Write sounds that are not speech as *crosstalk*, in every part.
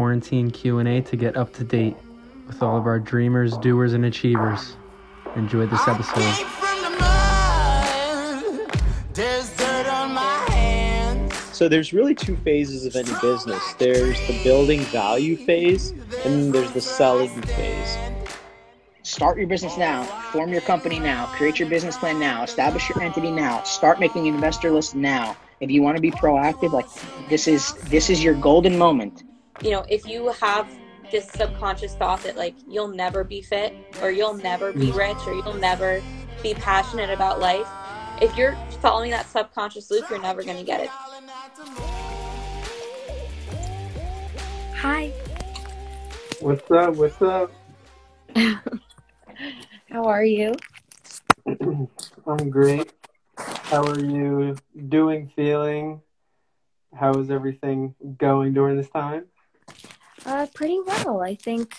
quarantine Q&A to get up to date with all of our dreamers, doers, and achievers. Enjoy this episode. So there's really two phases of any business. There's the building value phase, and then there's the selling phase. Start your business now. Form your company now. Create your business plan now. Establish your entity now. Start making an investor list now. If you want to be proactive, like this is this is your golden moment. You know, if you have this subconscious thought that like you'll never be fit or you'll never be mm. rich or you'll never be passionate about life, if you're following that subconscious loop, you're never going to get it. Hi. What's up? What's up? *laughs* How are you? *clears throat* I'm great. How are you doing, feeling? How is everything going during this time? Uh, pretty well. I think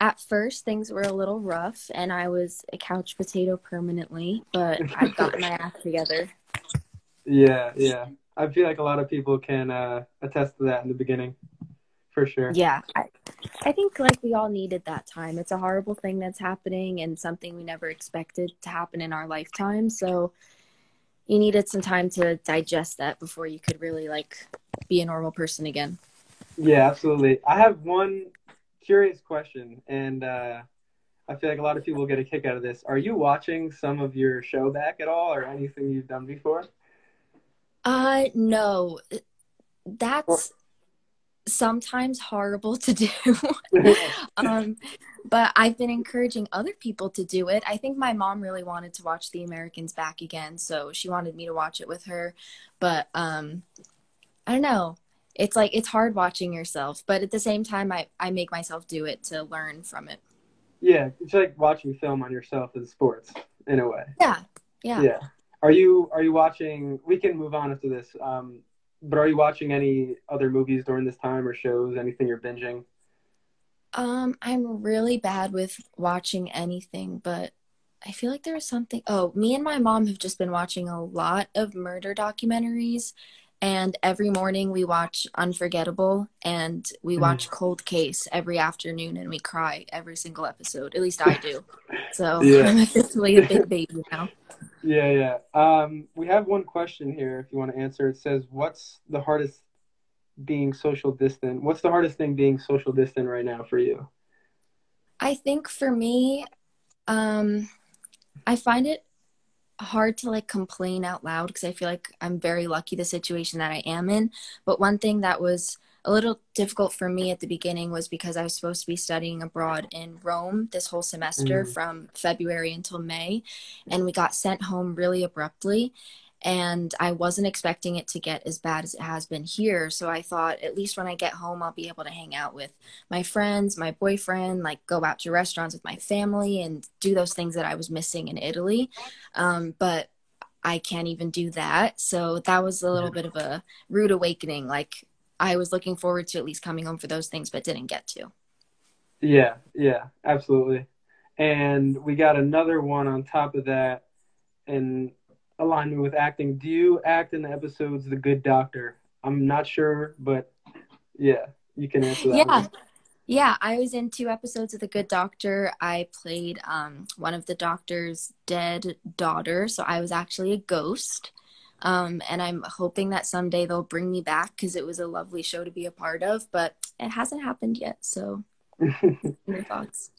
at first things were a little rough and I was a couch potato permanently, but I've *laughs* gotten my act together. Yeah, yeah. I feel like a lot of people can uh, attest to that in the beginning, for sure. Yeah, I, I think like we all needed that time. It's a horrible thing that's happening and something we never expected to happen in our lifetime. So you needed some time to digest that before you could really like be a normal person again. Yeah, absolutely. I have one curious question, and uh, I feel like a lot of people get a kick out of this. Are you watching some of your show back at all, or anything you've done before? Uh, no. That's sometimes horrible to do. *laughs* um, but I've been encouraging other people to do it. I think my mom really wanted to watch The Americans back again, so she wanted me to watch it with her. But um, I don't know. It's like it's hard watching yourself, but at the same time, I I make myself do it to learn from it. Yeah, it's like watching film on yourself in sports in a way. Yeah, yeah. Yeah. Are you are you watching? We can move on after this. Um, but are you watching any other movies during this time or shows? Anything you're binging? Um, I'm really bad with watching anything, but I feel like there was something. Oh, me and my mom have just been watching a lot of murder documentaries, and every morning we watch Unforgettable and we watch Cold Case every afternoon, and we cry every single episode. At least I do. So *laughs* Yeah. I'm officially a big baby now. Yeah, yeah. Um, we have one question here. If you want to answer, it says, "What's the hardest being social distant? What's the hardest thing being social distant right now for you?" I think for me, um, I find it hard to like complain out loud because I feel like I'm very lucky the situation that I am in. But one thing that was a little difficult for me at the beginning was because I was supposed to be studying abroad in Rome this whole semester Mhm. from February until May, and we got sent home really abruptly. And I wasn't expecting it to get as bad as it has been here. So I thought, at least when I get home, I'll be able to hang out with my friends, my boyfriend, like go out to restaurants with my family and do those things that I was missing in Italy. Um, but I can't even do that. So that was a little bit of a rude awakening. Like I was looking forward to at least coming home for those things, but didn't get to. Yeah, yeah, absolutely. And we got another one on top of that in alignment with acting. Do you act in the episodes The Good Doctor? I'm not sure, but yeah, you can answer that. Yeah. one. Yeah, I was in two episodes of The Good Doctor. I played um, one of the doctor's dead daughter, so I was actually a ghost. Um, and I'm hoping that someday they'll bring me back because it was a lovely show to be a part of, but it hasn't happened yet. So, *laughs* your thoughts?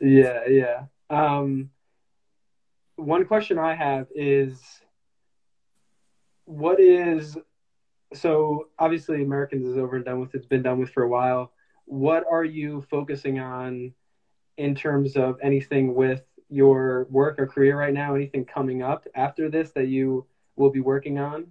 Yeah, yeah. Um, one question I have is what is so obviously Americans is over and done with. It's been done with for a while. What are you focusing on in terms of anything with your work or career right now? Anything coming up after this that you will be working on?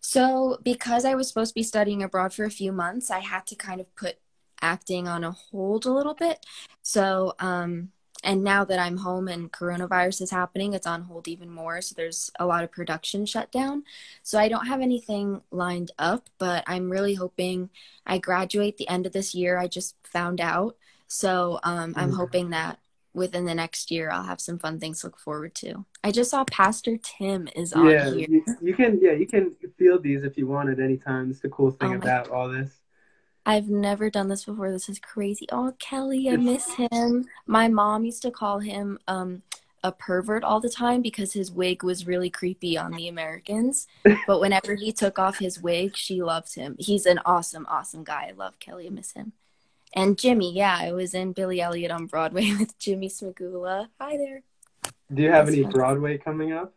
So, because I was supposed to be studying abroad for a few months, I had to kind of put acting on a hold a little bit. So, um, and now that I'm home and coronavirus is happening, it's on hold even more. So, there's a lot of production shut down. So, I don't have anything lined up, but I'm really hoping I graduate the end of this year. I just found out. So, um, I'm hoping that within the next year, I'll have some fun things to look forward to. I just saw Pastor Tim is on yeah, here. you, you can. Yeah, you can feel these if you want at any time. It's the cool thing Oh about all this. I've never done this before. This is crazy. Oh, Kelly, I miss him. My mom used to call him um, a pervert all the time because his wig was really creepy on the Americans. But whenever he took off his wig, she loved him. He's an awesome, awesome guy. I love Kelly. I miss him. And Jimmy, yeah, I was in Billy Elliot on Broadway *laughs* with Jimmy Smagula. Hi there. Do you have That's any fun. Broadway coming up?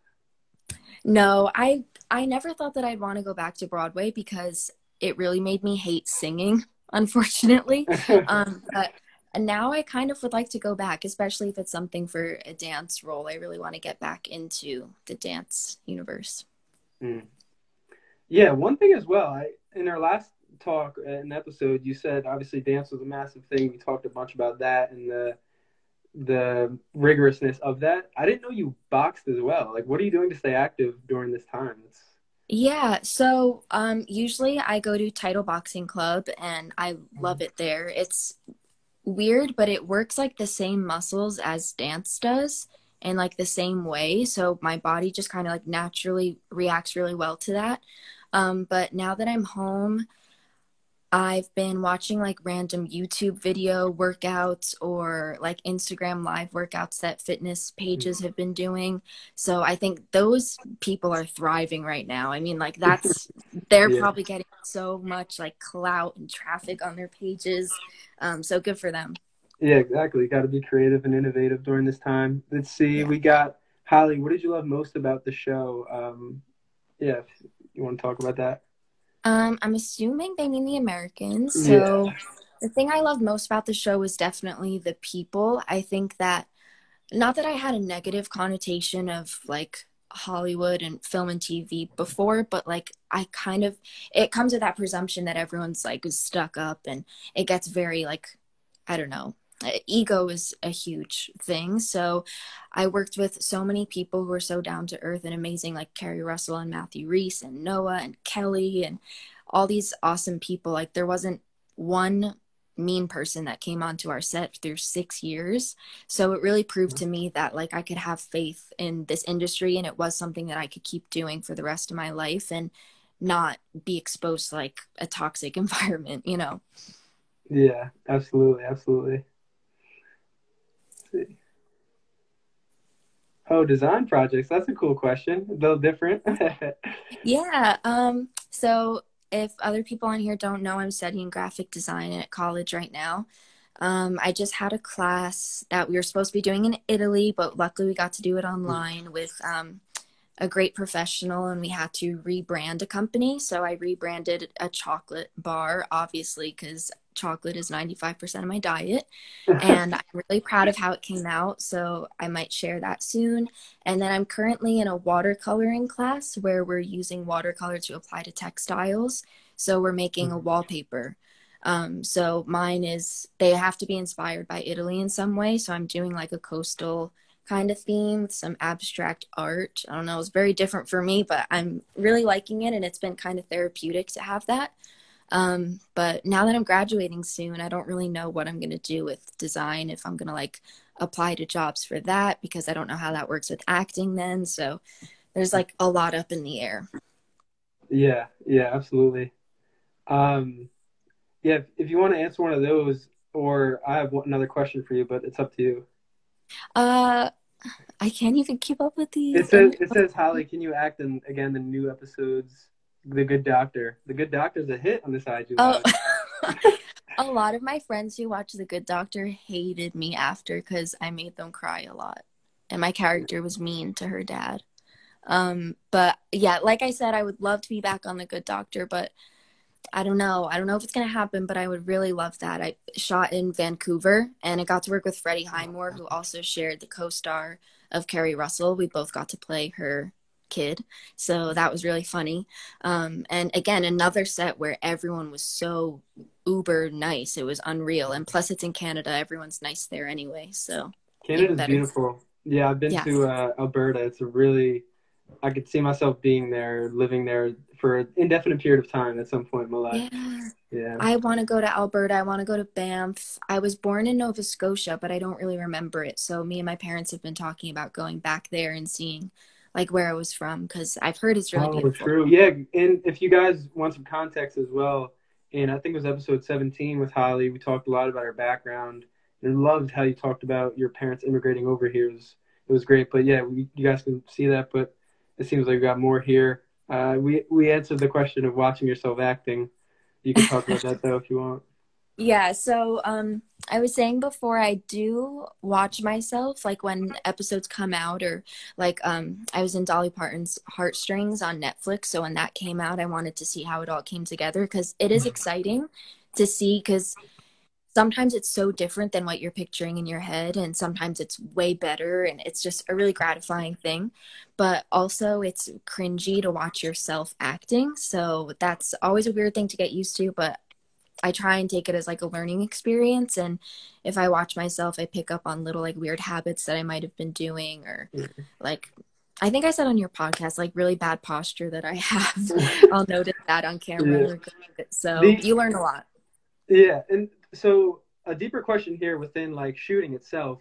No, I I never thought that I'd want to go back to Broadway because it really made me hate singing, *laughs* unfortunately. *laughs* um, but now I kind of would like to go back, especially if it's something for a dance role. I really want to get back into the dance universe. Mm. Yeah, one thing as well. I in our last talk an episode, you said obviously dance was a massive thing. We talked a bunch about that and the the rigorousness of that. I didn't know you boxed as well. Like, what are you doing to stay active during this time? It's Yeah, so um, usually I go to Title Boxing Club and I love it there. It's weird, but it works like the same muscles as dance does in like the same way. So my body just kind of like naturally reacts really well to that. Um, but now that I'm home, I've been watching like random YouTube video workouts or like Instagram live workouts that fitness pages have been doing. So I think those people are thriving right now. I mean, like that's *laughs* they're Yeah. probably getting so much like clout and traffic on their pages. Um, so good for them. yeah, exactly. Got to be creative and innovative during this time. Let's see. We got Holly. What did you love most about the show? Um, yeah, you want to talk about that? Um, I'm assuming they mean the Americans. So Yeah. the thing I love most about the show is definitely the people. I think that not that I had a negative connotation of like Hollywood and film and TV before, but like I kind of it comes with that presumption that everyone's like stuck up and it gets very like I don't know. Uh, ego is a huge thing. So I worked with so many people who are so down to earth and amazing, like Keri Russell and Matthew Rhys and Noah and Kelly and all these awesome people. Like there wasn't one mean person that came onto our set through six years. So it really proved to me that like I could have faith in this industry and it was something that I could keep doing for the rest of my life and not be exposed to like a toxic *laughs* environment, you know. Yeah, absolutely, absolutely. See. Oh, design projects. That's a cool question. A little different. *laughs* Yeah. Um, so if other people on here don't know, I'm studying graphic design at college right now. Um, I just had a class that we were supposed to be doing in Italy, but luckily we got to do it online with um, a great professional and we had to rebrand a company. So I rebranded a chocolate bar, obviously, because chocolate is 95% of my diet. *laughs* And I'm really proud of how it came out. So I might share that soon. And then I'm currently in a watercoloring class where we're using watercolor to apply to textiles. So we're making a wallpaper. Um, so mine is, they have to be inspired by Italy in some way. So I'm doing like a coastal kind of theme with some abstract art. I don't know, it's very different for me, but I'm really liking it. And it's been kind of therapeutic to have that. Um, but now that I'm graduating soon, I don't really know what I'm going to do with design, if I'm going to like apply to jobs for that, because I don't know how that works with acting then. So there's like a lot up in the air. yeah, yeah, absolutely. Um, yeah, if, if you want to answer one of those, or I have one, another question for you, but it's up to you. Uh, I can't even keep up with these. It says, *laughs* it says, Holly, can you act in again the new episodes? The Good Doctor. The Good Doctor's a hit on this IG Oh, Live. *laughs* a lot of my friends who watch The Good Doctor hated me after because I made them cry a lot, and my character was mean to her dad. Um, but yeah, like I said, I would love to be back on The Good Doctor, but I don't know. I don't know if it's gonna happen, but I would really love that. I shot in Vancouver, and I got to work with Freddie Highmore, who also shared the co-star of Keri Russell. We both got to play her kid, so that was really funny. Um, and again, another set where everyone was so uber nice. It was unreal. And plus, it's in Canada. Everyone's nice there anyway. So Canada's beautiful. Yeah, I've been to uh, Alberta. It's a really, I could see myself being there, living there for an indefinite period of time at some point in my life. yeah, Yeah. I want to go to Alberta. I want to go to Banff. I was born in Nova Scotia, but I don't really remember it. So me and my parents have been talking about going back there and seeing like where I was from because I've heard it's really oh, beautiful. true. Yeah, and if you guys want some context as well, and I think it was episode 17 with Holly. We talked a lot about her background and loved how you talked about your parents immigrating over here. It was, it was great. But yeah, we, you guys can see that, but it seems like we got more here. Uh, we, we answered the question of watching yourself acting. You can talk about that though if you want. Yeah, so um I was saying before I do watch myself like when episodes come out or like um I was in Dolly Parton's Heartstrings on Netflix, so when that came out I wanted to see how it all came together cuz it is exciting to see cuz sometimes it's so different than what you're picturing in your head and sometimes it's way better and it's just a really gratifying thing but also it's cringy to watch yourself acting so that's always a weird thing to get used to but I try and take it as like a learning experience. And if I watch myself, I pick up on little like weird habits that I might have been doing or mm-hmm. like I think I said on your podcast, like really bad posture that I have. *laughs* I'll notice that on camera. Yeah. So the, you learn a lot. Yeah. And so a deeper question here within like shooting itself,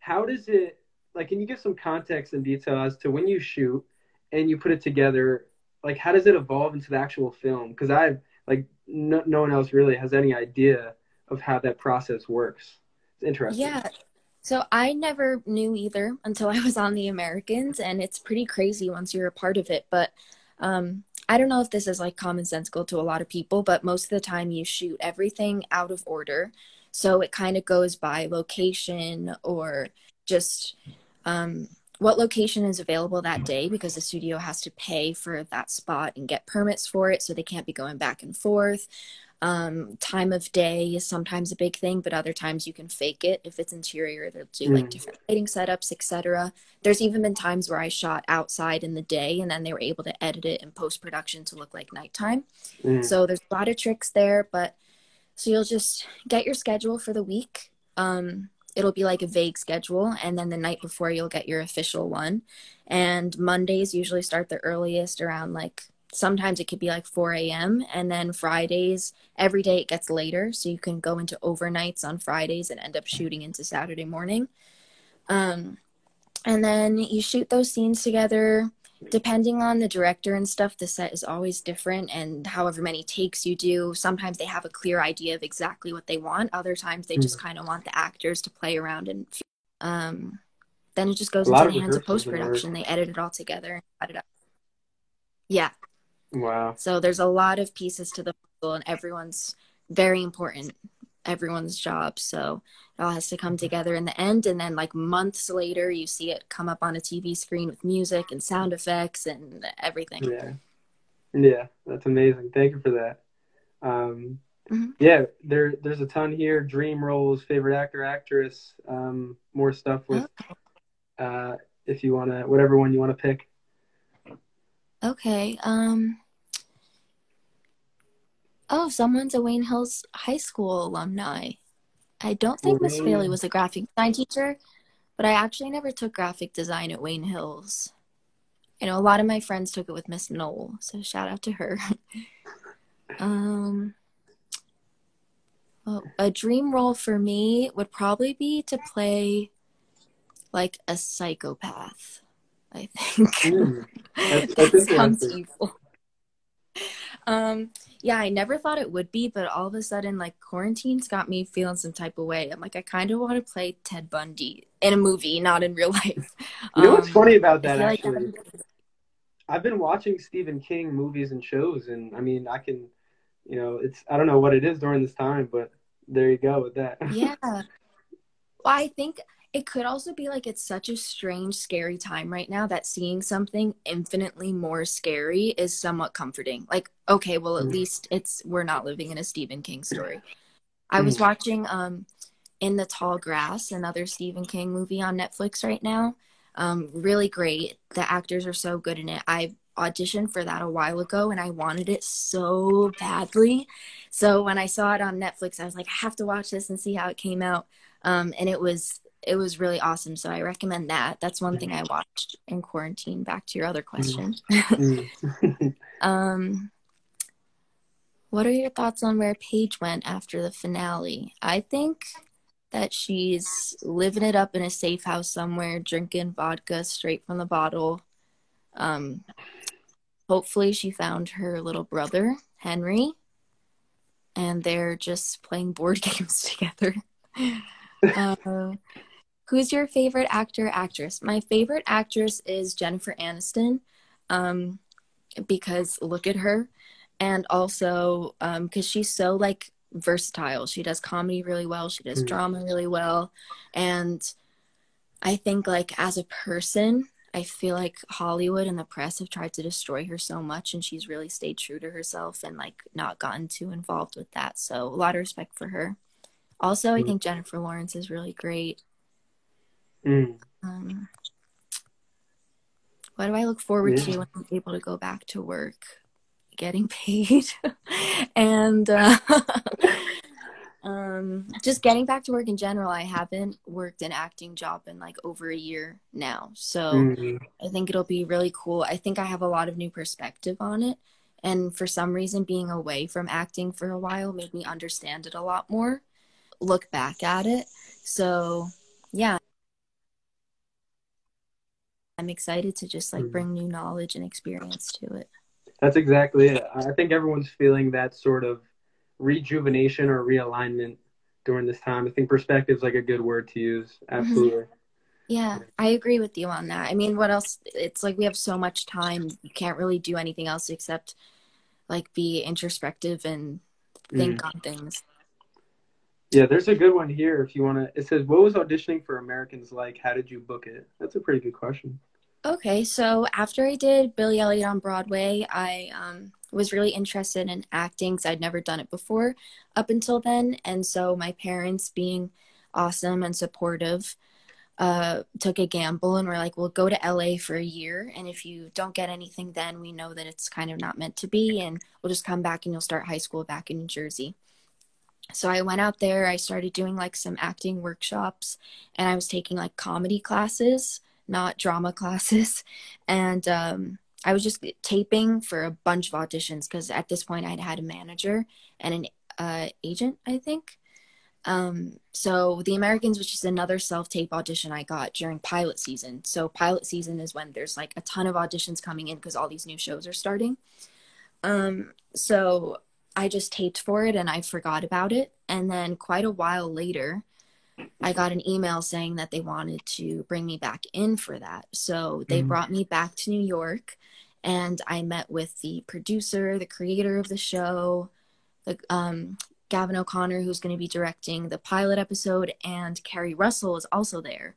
how does it like can you give some context and detail as to when you shoot and you put it together, like how does it evolve into the actual film? Because I've like no, no one else really has any idea of how that process works. It's interesting. Yeah. So I never knew either until I was on The Americans, and it's pretty crazy once you're a part of it. But um, I don't know if this is like commonsensical to a lot of people, but most of the time you shoot everything out of order. So it kind of goes by location or just um, what location is available that day because the studio has to pay for that spot and get permits for it so they can't be going back and forth. Um, time of day is sometimes a big thing but other times you can fake it. If it's interior they'll do like mm. different lighting setups etc there's even been times where i shot outside in the day and then they were able to edit it in post-production to look like nighttime. Mm. so there's a lot of tricks there but so you'll just get your schedule for the week. Um, it'll be like a vague schedule and then the night before you'll get your official one. And mondays usually start the earliest around like sometimes it could be like 4 a.m and then fridays every day it gets later so you can go into overnights on fridays and end up shooting into saturday morning. Um, and then you shoot those scenes together depending on the director and stuff, the set is always different. And however many takes you do, sometimes they have a clear idea of exactly what they want. Other times they mm. just kind of want the actors to play around and um, then it just goes into the hands of post production. They edit it all together and cut it up. Yeah. Wow. So there's a lot of pieces to the puzzle, and everyone's very important everyone's job. So it all has to come together in the end. And then, like months later, you see it come up on a TV screen with music and sound effects and everything. Yeah. Yeah, that's amazing. Thank you for that. Um, mm-hmm. Yeah, there there's a ton here. Dream roles, favorite actor, actress, um, more stuff with. Oh. Uh, if you wanna, whatever one you wanna pick. Okay. Um. Oh, someone's a Wayne Hills High School alumni. I don't think Miss Bailey was a graphic design teacher, but I actually never took graphic design at Wayne Hills. You know, a lot of my friends took it with Miss Knoll, so shout out to her. *laughs* um, well, a dream role for me would probably be to play like a psychopath. I think. Mm, *laughs* that sounds evil. Um, yeah, I never thought it would be, but all of a sudden, like quarantine's got me feeling some type of way. I'm like, I kind of want to play Ted Bundy in a movie, not in real *laughs* life. You know what's um, funny about that? Actually, like I've been watching Stephen King movies and shows, and I mean, I can, you know, it's I don't know what it is during this time, but there you go with that. *laughs* yeah. Well, I think it could also be like it's such a strange, scary time right now that seeing something infinitely more scary is somewhat comforting. Like, okay, well, at mm. least it's we're not living in a Stephen King story. *clears throat* I was mm. watching um In the Tall Grass, another Stephen King movie on Netflix right now. Um, really great. The actors are so good in it. I auditioned for that a while ago and I wanted it so badly. So when I saw it on Netflix, I was like, I have to watch this and see how it came out. Um, and it was it was really awesome. So I recommend that. That's one thing I watched in quarantine. Back to your other question. Mm-hmm. *laughs* *laughs* um, what are your thoughts on where Paige went after the finale? I think that she's living it up in a safe house somewhere, drinking vodka straight from the bottle. Um, hopefully, she found her little brother, Henry. and they're just playing board *laughs* games together. uh, who's your favorite actor actress? My favorite actress is Jennifer Aniston, um, because look at her, and also because um, she's so like versatile. She does comedy really well. She does mm. drama really well, and I think like as a person, I feel like Hollywood and the press have tried to destroy her so much, and she's really stayed true to herself and like not gotten too involved with that. So a lot of respect for her. Also, I mm. think Jennifer Lawrence is really great. Mm. Um, what do I look forward yeah. to when I'm able to go back to work? Getting paid *laughs* and uh, *laughs* um, just getting back to work in general. I haven't worked an acting job in like over a year now, so mm-hmm. I think it'll be really cool. I think I have a lot of new perspective on it, and for some reason, being away from acting for a while made me understand it a lot more. Look back at it, so yeah. I'm excited to just like mm-hmm. bring new knowledge and experience to it. That's exactly it. I think everyone's feeling that sort of rejuvenation or realignment during this time. I think perspective is like a good word to use. Mm-hmm. Absolutely. Yeah, I agree with you on that. I mean, what else? It's like we have so much time. You can't really do anything else except like be introspective and think mm. on things. Yeah, there's a good one here if you want to. It says, What was auditioning for Americans like? How did you book it? That's a pretty good question. Okay, so after I did Billy Elliot on Broadway, I um, was really interested in acting because I'd never done it before up until then. And so my parents, being awesome and supportive, uh, took a gamble and were like, we'll go to LA for a year. And if you don't get anything, then we know that it's kind of not meant to be. And we'll just come back and you'll start high school back in New Jersey. So I went out there, I started doing like some acting workshops, and I was taking like comedy classes, not drama classes. And um, I was just taping for a bunch of auditions because at this point I'd had a manager and an uh, agent, I think. Um, so the Americans was just another self-tape audition I got during pilot season. So pilot season is when there's like a ton of auditions coming in because all these new shows are starting. Um, so I just taped for it and I forgot about it. And then quite a while later, I got an email saying that they wanted to bring me back in for that. So they mm-hmm. brought me back to New York and I met with the producer, the creator of the show, the um, Gavin O'Connor, who's going to be directing the pilot episode, and Keri Russell is also there.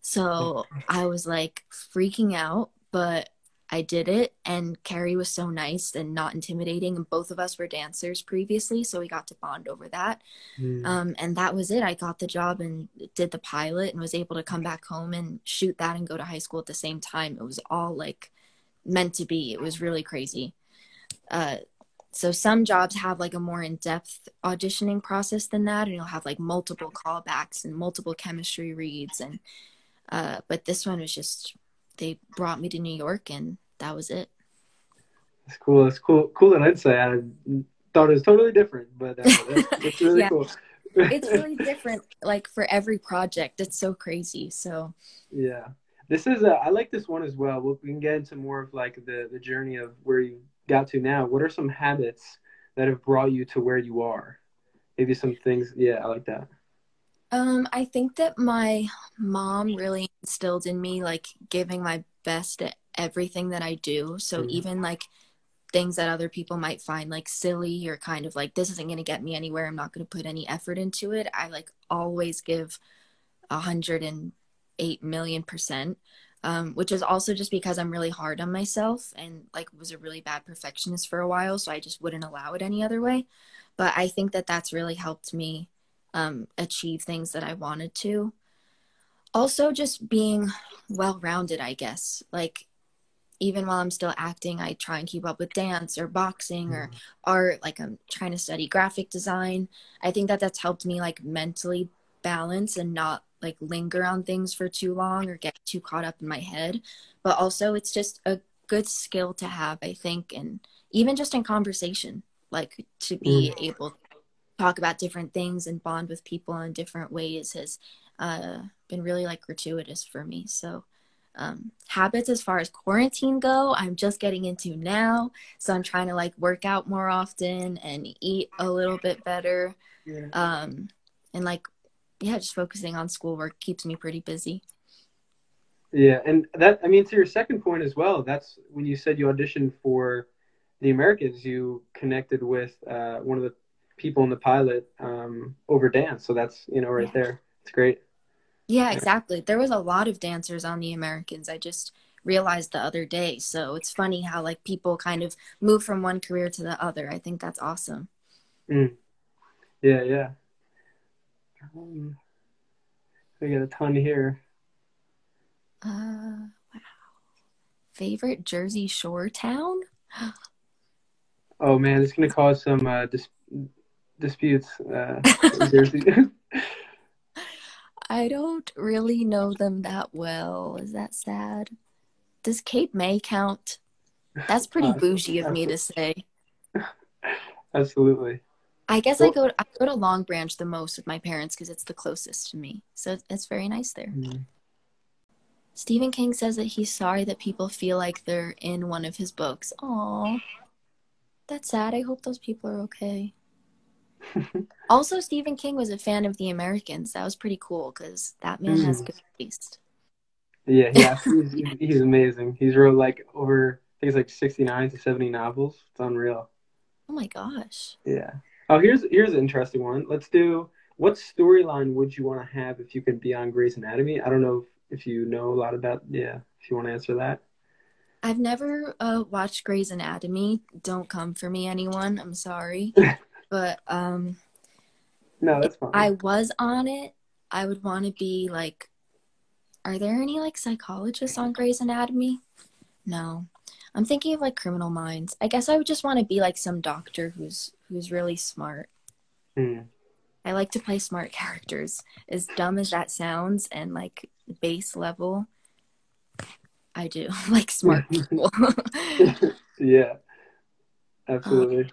So I was like freaking out, but I did it, and Keri was so nice and not intimidating, and both of us were dancers previously, so we got to bond over that. Mm. Um, and that was it. I got the job and did the pilot, and was able to come back home and shoot that and go to high school at the same time. It was all like meant to be. It was really crazy. Uh, so some jobs have like a more in-depth auditioning process than that, and you'll have like multiple callbacks and multiple chemistry reads. And uh, but this one was just they brought me to New York, and that was it. That's cool. That's cool. Cool and insight. I thought it was totally different, but uh, it's *laughs* really yeah. cool. it's *laughs* really different, like for every project. It's so crazy. So yeah. This is a, I like this one as well. We can get into more of like the the journey of where you got to now. What are some habits that have brought you to where you are? Maybe some things. Yeah, I like that. Um, I think that my mom really instilled in me like giving my best at everything that I do. So mm-hmm. even like things that other people might find like silly or kind of like this isn't going to get me anywhere. I'm not going to put any effort into it. I like always give a hundred and 8 million percent um, which is also just because I'm really hard on myself and like was a really bad perfectionist for a while. So I just wouldn't allow it any other way. But I think that that's really helped me um, achieve things that I wanted to. Also, just being well rounded, I guess. Like, even while I'm still acting, I try and keep up with dance or boxing or mm. art. Like, I'm trying to study graphic design. I think that that's helped me, like, mentally balance and not like linger on things for too long or get too caught up in my head. But also, it's just a good skill to have, I think, and even just in conversation, like to be mm. able to talk about different things and bond with people in different ways has uh, been really like gratuitous for me. So, Um, habits as far as quarantine go, I'm just getting into now. So I'm trying to like work out more often and eat a little bit better. Yeah. Um, and like, yeah, just focusing on schoolwork keeps me pretty busy. Yeah, and that I mean to your second point as well. That's when you said you auditioned for the Americans. You connected with uh, one of the people in the pilot um, over dance. So that's you know right Yeah. there. It's great. Yeah, exactly. There was a lot of dancers on the Americans. I just realized the other day. So it's funny how like people kind of move from one career to the other. I think that's awesome. Yeah, yeah. Um, we got a ton here. Uh, wow. Favorite Jersey Shore town? *gasps* Oh man, it's gonna cause some uh, dis- disputes. Uh, *laughs* Jersey. I don't really know them that well. Is that sad? Does Cape May count? That's pretty Uh, *laughs* bougie of me to say. *laughs* Absolutely. I guess I Well- go I go to Long Branch the most with my parents because it's the closest to me. So it's- it's very nice there. Stephen King says that he's sorry that people feel like they're in one of his books. Aw. That's sad. I hope those people are okay. Also, Stephen King was a fan of the Americans. That was pretty cool because that man has Mm. good taste. Yeah, yeah. *laughs* He's, he's amazing. He's wrote like over I think it's like sixty nine to seventy novels. It's unreal. Oh my gosh. Yeah. Oh, here's here's an interesting one. Let's do. What storyline would you want to have if you could be on Grey's Anatomy? I don't know if, if you know a lot about. Yeah, if you want to answer that. I've never uh, watched Grey's Anatomy. Don't come for me, anyone. I'm sorry. *laughs* but um, No, that's fine. I was on it. I would want to be like, are there any like psychologists on Grey's Anatomy? No. I'm thinking of like Criminal Minds. I guess I would just want to be like some doctor who's who's really smart. Hmm. I like to play smart characters. As dumb as that sounds, and like base level, I do *laughs* like smart *laughs* people. *laughs* yeah, absolutely.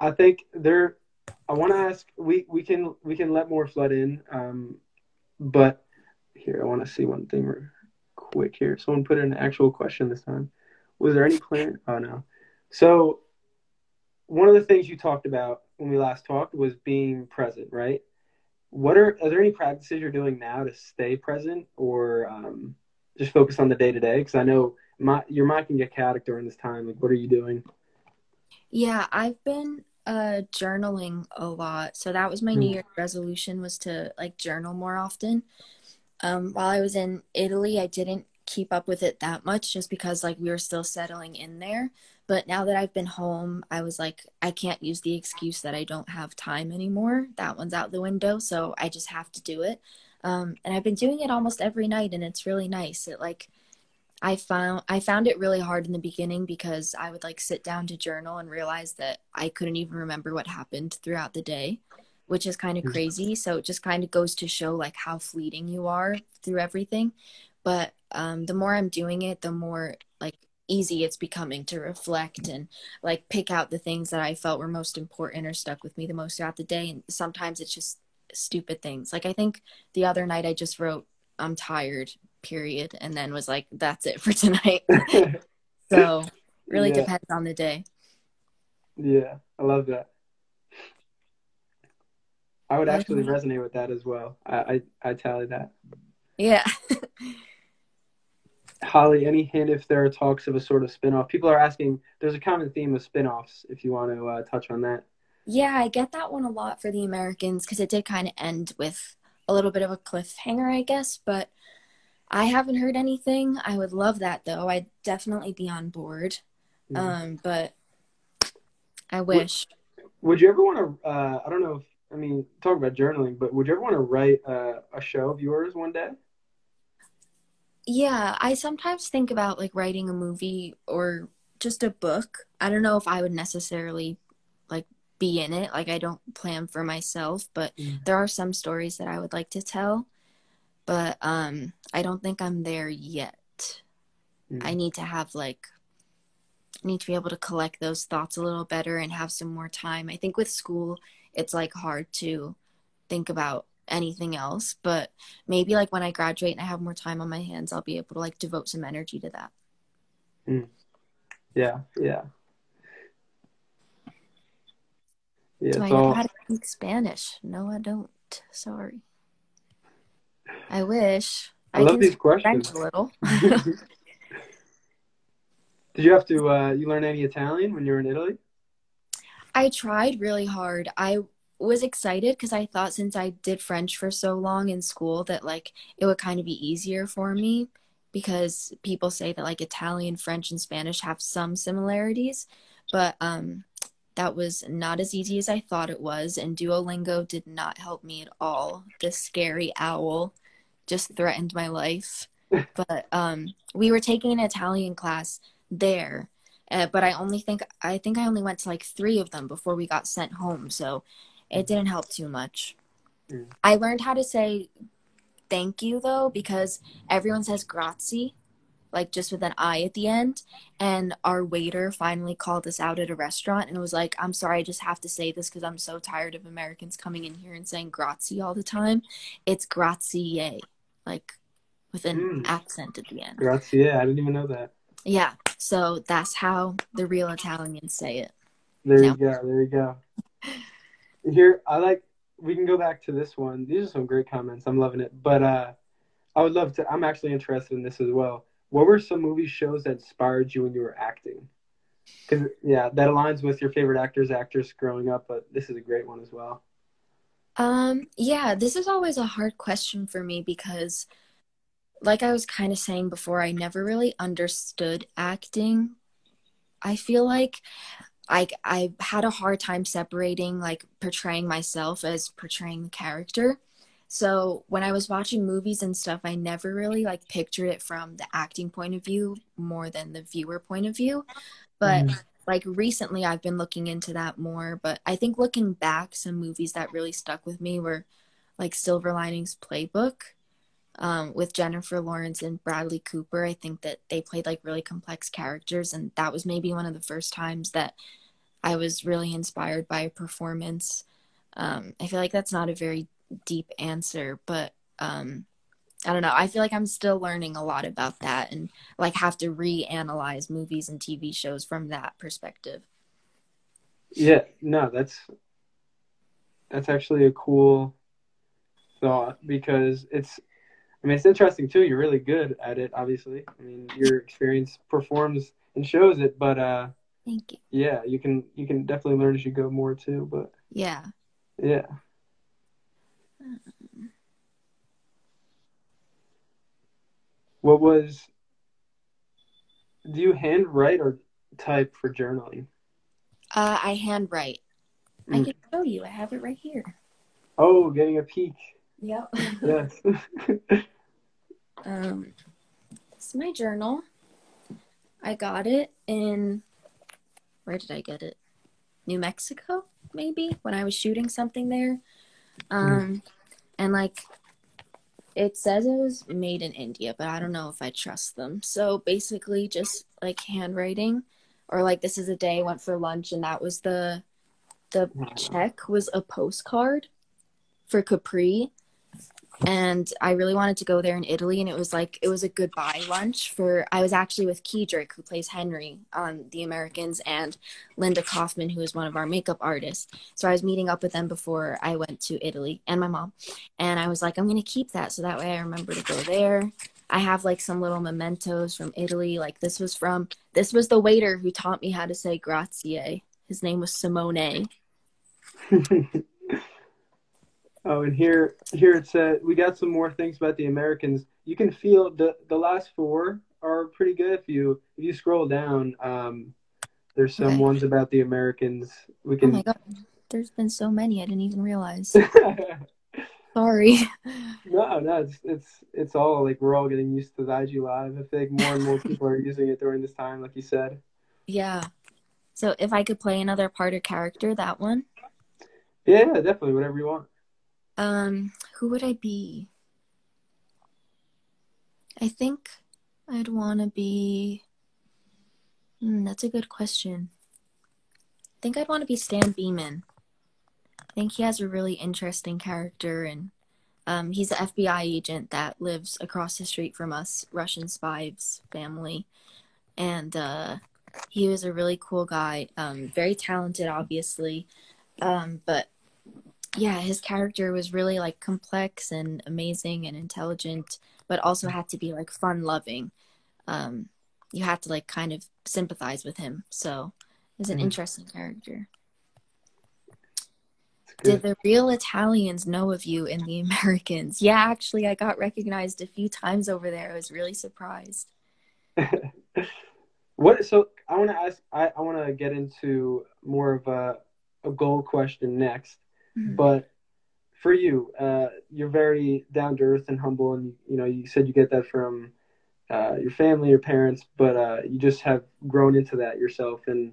I think there. I want to ask. We we can we can let more flood in. Um, but here I want to see one thing quick here. Someone put in an actual question this time. Was there any plan? Oh no. So one of the things you talked about when we last talked was being present, right? What are are there any practices you're doing now to stay present, or um, just focus on the day to day? Because I know my, you're mocking a chaotic during this time. Like, what are you doing? Yeah, I've been uh journaling a lot. So that was my New Hmm. Year's resolution was to like journal more often. Um while I was in Italy, I didn't keep up with it that much just because like we were still settling in there. But now that I've been home, I was like I can't use the excuse that I don't have time anymore. That one's out the window, so I just have to do it. Um and I've been doing it almost every night and it's really nice. It like I found I found it really hard in the beginning because I would like sit down to journal and realize that I couldn't even remember what happened throughout the day, which is kind of Mhm. crazy. So it just kind of goes to show like how fleeting you are through everything. But um, the more I'm doing it, the more like easy it's becoming to reflect and like pick out the things that I felt were most important or stuck with me the most throughout the day. And sometimes it's just stupid things. Like I think the other night I just wrote I'm tired, period, and then was like, that's it for *laughs* tonight. *laughs* so really Yeah. depends on the day. Yeah, I love that. I would actually yeah. resonate with that as well. I I, I tally that. Yeah. *laughs* Holly, any hint if there are talks of a sort of spin-off? People are asking. There's a common theme of spin-offs. If you want to uh, touch on that. yeah, I get that one a lot for the Americans because it did kind of end with a little bit of a cliffhanger, I guess, but I haven't heard anything. I would love that though. I'd definitely be on board. Mhm. Um, but I wish. Would you ever want to? Uh, I don't know if I mean talk about journaling, but would you ever want to write uh, a show of yours one day? Yeah, I sometimes think about like writing a movie or just a book. I don't know if I would necessarily like be in it. Like I don't plan for myself, but Mm. there are some stories that I would like to tell. But um I don't think I'm there yet. Mm. I need to have like I need to be able to collect those thoughts a little better and have some more time. I think with school it's like hard to think about anything else. But maybe like when I graduate and I have more time on my hands, I'll be able to like devote some energy to that. Yeah, yeah. Yeah, Do I know how to speak Spanish? No, I don't. Sorry. I wish. I love these questions. A little. *laughs* *laughs* Did you have to uh, you learn any Italian when you were in Italy? I tried really hard. I was excited because I thought since I did French for so long in school that like it would kind of be easier for me because people say that like Italian, French, and Spanish have some similarities, but um that was not as easy as I thought it was and Duolingo did not help me at all. The scary owl just threatened my life. *laughs* but um we were taking an Italian class there uh, but I only think I think I only went to like three of them before we got sent home, so it didn't help too much. Mm. I learned how to say thank you though because everyone says grazie, like just with an I at the end. And our waiter finally called us out at a restaurant and was like, "I'm sorry, I just have to say this because I'm so tired of Americans coming in here and saying grazie all the time. It's grazie, like with an Mm. accent at the end." Grazie. I didn't even know that. Yeah, so that's how the real Italians say it. There Yeah. you go. There you go. Here, I like. We can go back to this one. These are some great comments. I'm loving it. But uh, I would love to. I'm actually interested in this as well. What were some movie shows that inspired you when you were acting? Because yeah, that aligns with your favorite actors, actors growing up. But this is a great one as well. Um, yeah, this is always a hard question for me because, like I was kind of saying before, I never really understood acting. I feel like I I had a hard time separating like portraying myself as portraying the character. So when I was watching movies and stuff, I never really like pictured it from the acting point of view more than the viewer point of view. But like recently I've been looking into that more, but I think looking back, some movies that really stuck with me were like Silver Linings Playbook um, with Jennifer Lawrence and Bradley Cooper. I think that they played like really complex characters, and that was maybe one of the first times that I was really inspired by a performance. Um, I feel like that's not a very deep answer, but um, I don't know. I feel like I'm still learning a lot about that and like have to reanalyze movies and TV shows from that perspective. Yeah, no, that's that's actually a cool thought because it's I mean it's interesting too. You're really good at it, obviously. I mean your experience performs and shows it, but uh Thank you. yeah, you can you can definitely learn as you go more too, but Yeah. yeah. What was do you handwrite or type for journaling? Uh, I handwrite. I Mm. can show you. I have it right here. Oh, getting a peek. Yep. Yes. *laughs* *laughs* um, this is my journal. I got it in. Where did I get it? New Mexico, maybe when I was shooting something there. Um, and like, it says it was made in India, but I don't know if I trust them. So basically, just like handwriting, or like this is a day I went for lunch, and that was the the check was a postcard for Capri. And I really wanted to go there in Italy, and it was like it was a goodbye lunch for. I was actually with Keidrich, who plays Henry on The Americans, and Linda Kaufman, who is one of our makeup artists. So I was meeting up with them before I went to Italy, and my mom. And I was like, I'm gonna keep that so that way I remember to go there. I have like some little mementos from Italy. Like this was from this was the waiter who taught me how to say grazie. His name was Simone. *laughs* oh, and here here it said we got some more things about the Americans. You can feel the the last four are pretty good if you if you scroll down. Um, there's some Okay. ones about the Americans. We can. Oh my god, there's been so many I didn't even realize. *laughs* Sorry. no, no, it's it's it's all like we're all getting used to the IG Live. I think more and more people are using it during this time, like you said. yeah. So if I could play another part or character, that one. Yeah, yeah, definitely, whatever you want. Um, who would I be? I think I'd want to be. Hmm, that's a good question. I think I'd want to be Stan Beeman. I think he has a really interesting character, and Um, he's an FBI agent that lives across the street from us, Russian spies family, and uh, he was a really cool guy. Um, very talented, obviously, um, but yeah, his character was really like complex and amazing and intelligent, but also had to be like fun loving. Um, you had to like kind of sympathize with him. So was an Mhm. interesting character. Did the real Italians know of you in the *laughs* Americans? Yeah, actually, I got recognized a few times over there. I was really surprised. *laughs* what? So I want to ask. I, I want to get into more of a a goal question next. Mhm. But for you, uh, you're very down to earth and humble, and you know you said you get that from uh, your family, your parents, but uh, you just have grown into that yourself, and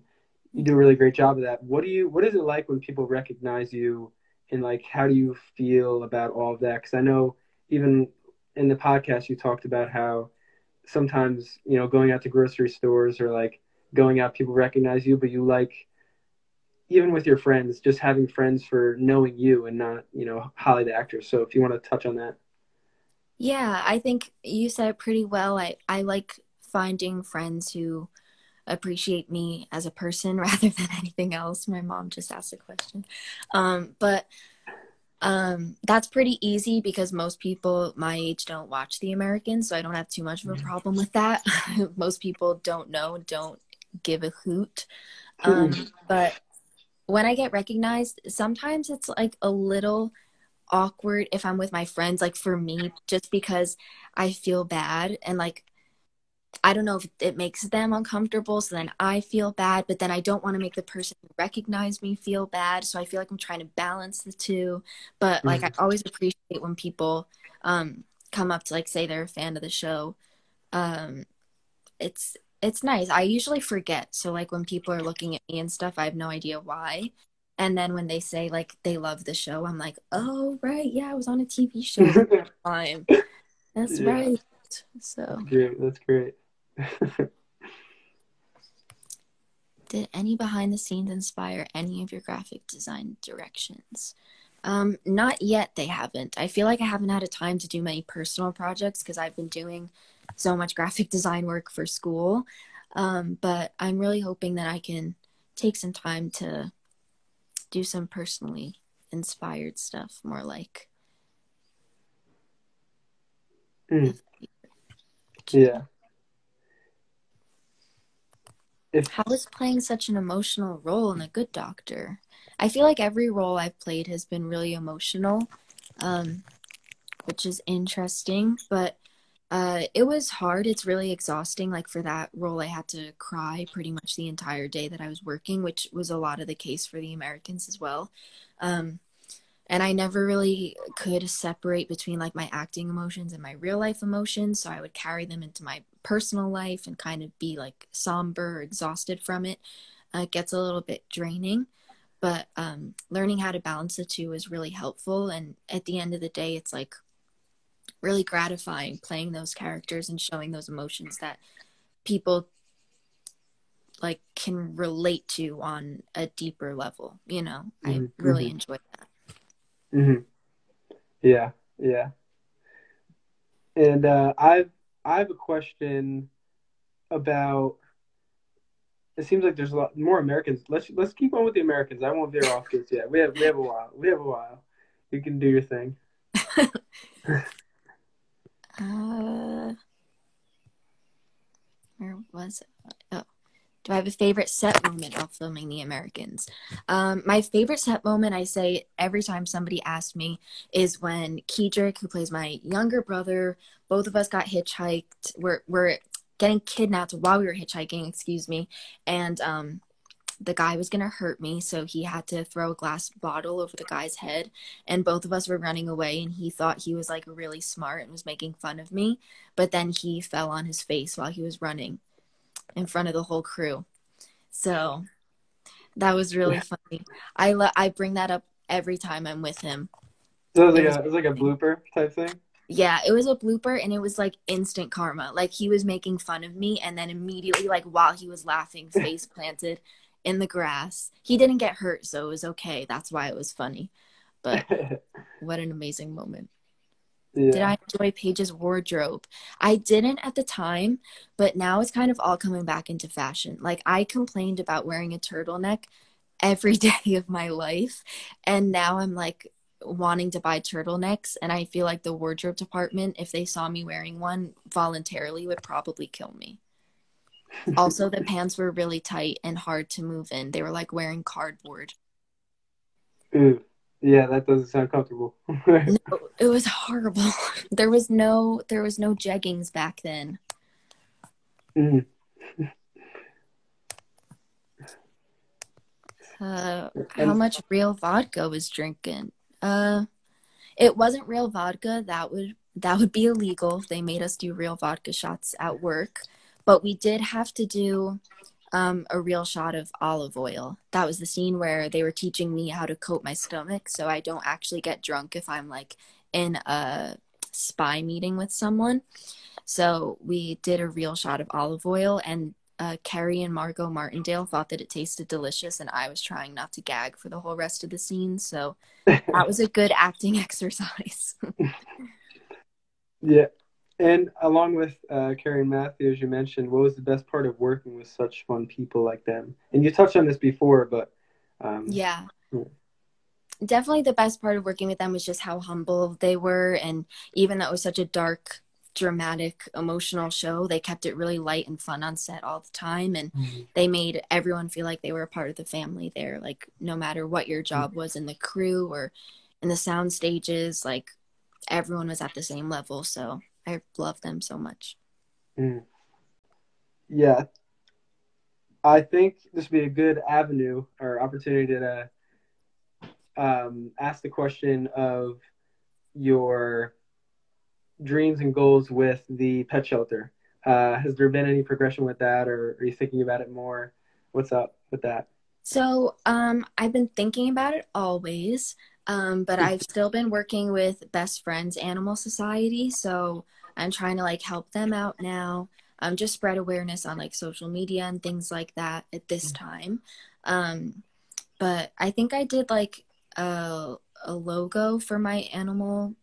you do a really great job of that. What do you? What is it like when people recognize you, and like how do you feel about all of that? Because I know even in the podcast you talked about how sometimes you know going out to grocery stores or like going out people recognize you but you like even with your friends just having friends for knowing you and not you know holly the actress so if you want to touch on that Yeah, I think you said it pretty well. I, I like finding friends who appreciate me as a person *laughs* rather than anything else. My mom just asked a question. Um, but um, that's pretty easy because most people my age don't watch The Americans, so I don't have too much of a problem with that. *laughs* most people don't know, don't give a hoot. Um, but when I get recognized, sometimes it's like a little awkward if I'm with my friends, like for me, just because I feel bad and like I don't know if it makes them uncomfortable, so then I feel bad, but then I don't want to make the person who recognize me feel bad, so I feel like I'm trying to balance the two. But like I always appreciate when people um come up to like say they're a fan of the show. Um it's it's nice. I usually forget. So like when people are looking at me and stuff, I have no idea why. And then when they say like they love the show, I'm like, oh right, yeah, I was on a TV show *laughs* time. That's Yeah. right. So great that's great did any behind the scenes inspire any of your graphic design directions? Um, not yet, they haven't. I feel like I haven't had a time to do many personal projects because I've been doing so much *laughs* graphic design work for school. Um, but I'm really hoping that I can take some time to do some personally inspired stuff, more like Mm. yeah if How is playing such an emotional role in a Good Doctor? I feel like every role I've played has been really emotional, um, which is interesting, but uh, it was hard. It's really exhausting. Like for that role, I had to cry pretty much the entire day that I was working, which was a lot of the case for the Americans as well. Um, and I never really could separate between like my acting emotions and my real life emotions. So I would carry them into my personal life and kind of be like somber exhausted from it. Uh, it gets a little bit draining, but um, learning how to balance the two is really helpful. And at the end of the day, it's like really gratifying playing those characters and showing those emotions that people like can relate to on a deeper level. You know, I Mhm, really mhm. enjoy that. hmm Yeah, yeah. And uh, I've I have a question about. It seems like there's a lot more Americans. Let's let's keep on with the Americans. I won't veer off this yet. We have we have a while. We have a while. You can do your thing. *laughs* Uh, where was it? Oh, do I have a favorite set moment while filming The Americans? Um, my favorite set moment, I say every time somebody asks me, is when Keidrich, who plays my younger brother, both of us got hitchhiked. We're we're getting kidnapped while we were hitchhiking. Excuse me, and um, the guy was gonna hurt me, so he had to throw a glass bottle over the guy's head, and both of us were running away, and he thought he was like really smart and was making fun of me, but then he fell on his face while he was running in front of the whole crew. So that was really funny. I lo- I bring that up every time I'm with him. So it was like It was- a it was like a blooper type thing. Yeah, it was a blooper and it was like instant karma. Like he was making fun of me and then immediately like while he was laughing *laughs* face planted in the grass. He didn't get hurt, so it was okay. That's why it was funny. But *laughs* what an amazing moment. Yeah. Did I enjoy Paige's wardrobe? I didn't at the time, but now it's kind of all coming back into fashion. Like I complained about wearing a turtleneck every *laughs* day of my life, and now I'm like wanting to buy turtlenecks and I feel like the wardrobe department if they saw me wearing one voluntarily would probably kill me. *laughs* also the pants were really tight and hard to move in. They were like wearing cardboard. Ooh. Yeah, that doesn't sound comfortable. *laughs* No, it was horrible. *laughs* There was no there was no jeggings back then. Mhm. Uh, how much real vodka was drinking? Uh, it wasn't real vodka. That would that would be illegal. They made us do real vodka shots at work, but we did have to do um, a real shot of olive oil. That was the scene where they were teaching me how to coat my stomach, so I don't actually get drunk if I'm like in a spy meeting with someone. So we did a real shot of olive oil, and uh, Keri and Margo Martindale thought that it tasted delicious, and I was trying not to gag for the whole rest of the scene. So that was a good *laughs* acting *laughs* exercise. Yeah. And along with uh, Keri and Matthew, as you mentioned, what was the best part of working with such fun people like them? And you touched on this before, but um, yeah. Yeah. Definitely the best part of working with them was just how humble they were. And even though it was such a dark, dramatic, emotional show, they kept it really light and fun on set all the time. And Mhm. they made everyone feel like they were a part of the family there. Like, no matter what your job was in the crew or in the sound stages, like, everyone was at the same level. So I love them so much. Mm. Yeah. I think this would be a good avenue or opportunity to um, ask the question of your dreams and goals with the pet shelter. Uh, has there been any progression with that, or are you thinking about it more? What's up with that? So, um, I've been thinking about it always, um, but I've *laughs* still been working with Best Friends Animal Society. So I'm trying to like help them out now. Um, just spread awareness on like social media and things like that at this time. Um, but I think I did like a, a logo for my animal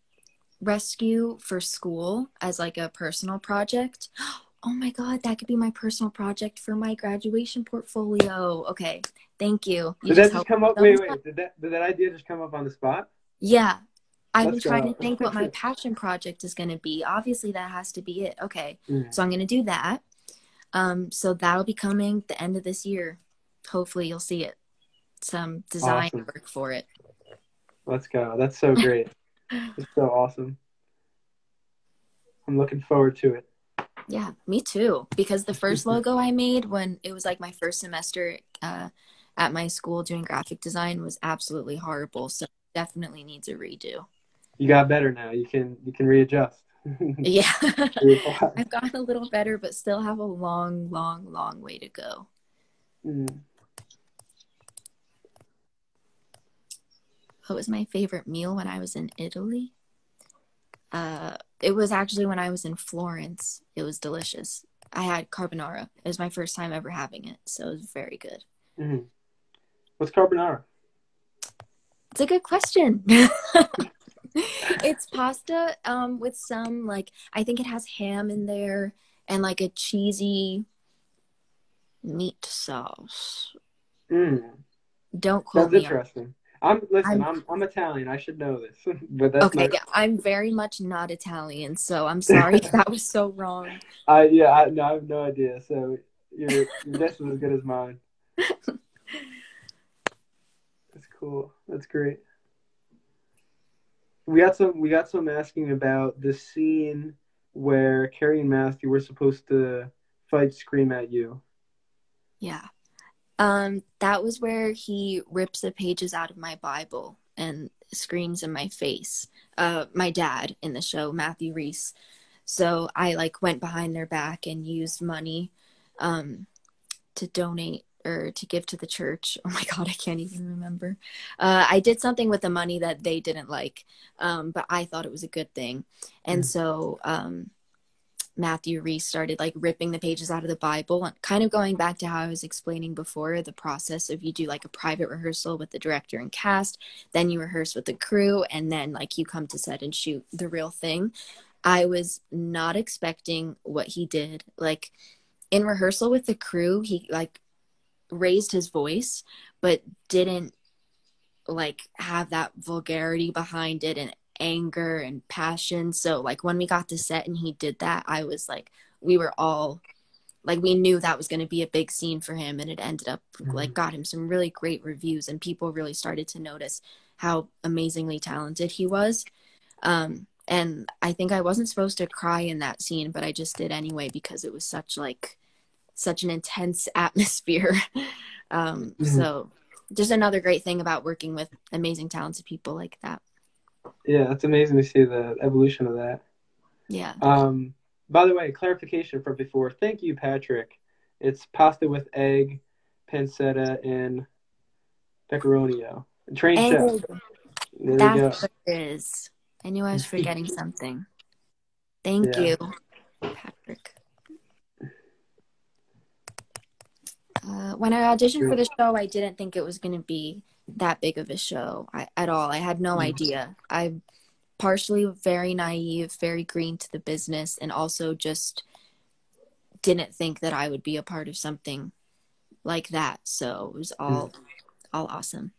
rescue for school as like a personal project. *gasps* Oh my god, that could be my personal project for my graduation portfolio. Okay, thank you. You Did that just come up? Wait, wait. Did that did that idea just come up on the spot? Yeah. I've been trying go. to think what my passion project is going to be. Obviously, that has to be it. Okay. Mm. So I'm going to do that. Um, so that'll be coming the end of this year. Hopefully, you'll see it. Some design Awesome. work for it. Let's go. That's so great. *laughs* it's so awesome. I'm looking forward to it. Yeah, me too. Because the first *laughs* logo I made when it was like my first semester uh, at my school doing graphic design was absolutely horrible. So definitely needs a redo. You got better now. You can you can readjust. *laughs* Yeah. *laughs* I've gotten a little better, but still have a long, long, long way to go. Mm. What was my favorite meal when I was in Italy? Uh, it was actually when I was in Florence. It was delicious. I had carbonara. It was my first time ever having it, so it was very good. Mhm. What's carbonara? It's a good question. *laughs* it's pasta um, with some like I think it has ham in there and like a cheesy meat sauce. Mm. Don't quote That's me. on interesting. I'm listen. I'm- I'm, I'm Italian. I should know this, *laughs* but that's Okay, not. yeah, I'm very much not Italian, so I'm sorry if that was so wrong. *laughs* I yeah. I, no, I have no idea. So your your guess was as good as mine. *laughs* That's cool. That's great. We got some. We got some asking about the scene where Keri and Matthew were supposed to fight, scream at you. Yeah. Um, that was where he rips the pages out of my Bible and screams in my face. Uh, my dad in the show, Matthew Rhys. So I like went behind their back and used money um, to donate or to give to the church. *laughs* Oh my god, I can't even remember. Uh, I did something with the money that they didn't like, um, but I thought it was a good thing, and Mm. so um, Matthew Rhys started like ripping the pages out of the Bible and kind of going back to how I was explaining before the process of you do like a private rehearsal with the director and cast, then you rehearse with the crew, and then like you come to set and shoot the real thing. I was not expecting what he did. Like in rehearsal with the crew, he like raised his voice, but didn't like have that vulgarity behind it and anger and passion. So like when we got to set and he did that, I was like we were all like we knew that was going to be a big scene for him and it ended up mm-hmm. like got him some really great reviews and people really started to notice how amazingly talented he was. Um and I think I wasn't supposed to cry in that scene, but I just did anyway because it was such like such an intense *laughs* atmosphere. um mm-hmm. so just another great thing about working with amazing talented people like that yeah it's amazing to see the evolution of that. Yeah. Um by the way clarification from before. Thank you patrick. It's pasta with egg pancetta and pecorino train chef. There that's what it is. I knew i was forgetting *laughs* something. Thank yeah. you patrick. Uh, when I auditioned for the show, I didn't think it was going to be that big of a show I, at all. I had no mm-hmm. idea. I'm partially very naive, very green to the business, and also just didn't think that I would be a part of something like that. So it was all mm. all awesome.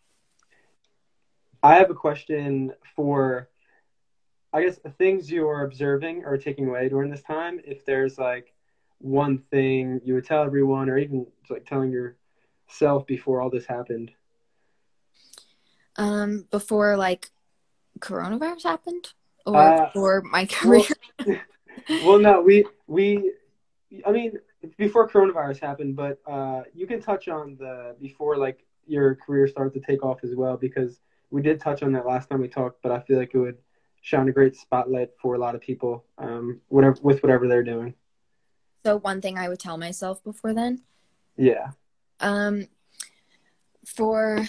I have a question for I guess things you're observing or taking away during this time. If there's like one thing you would tell everyone, or even like telling yourself before all this happened? Um, before like coronavirus happened, or uh, before my career. Well, *laughs* well, no, we we, I mean, before coronavirus happened, but uh, you can touch on the before like your career started to take off as well because we did touch on that last time we talked, but I feel like it would shine a great spotlight for a lot of people, um, whatever with whatever they're doing. So one thing I would tell myself before then. Yeah. Um, for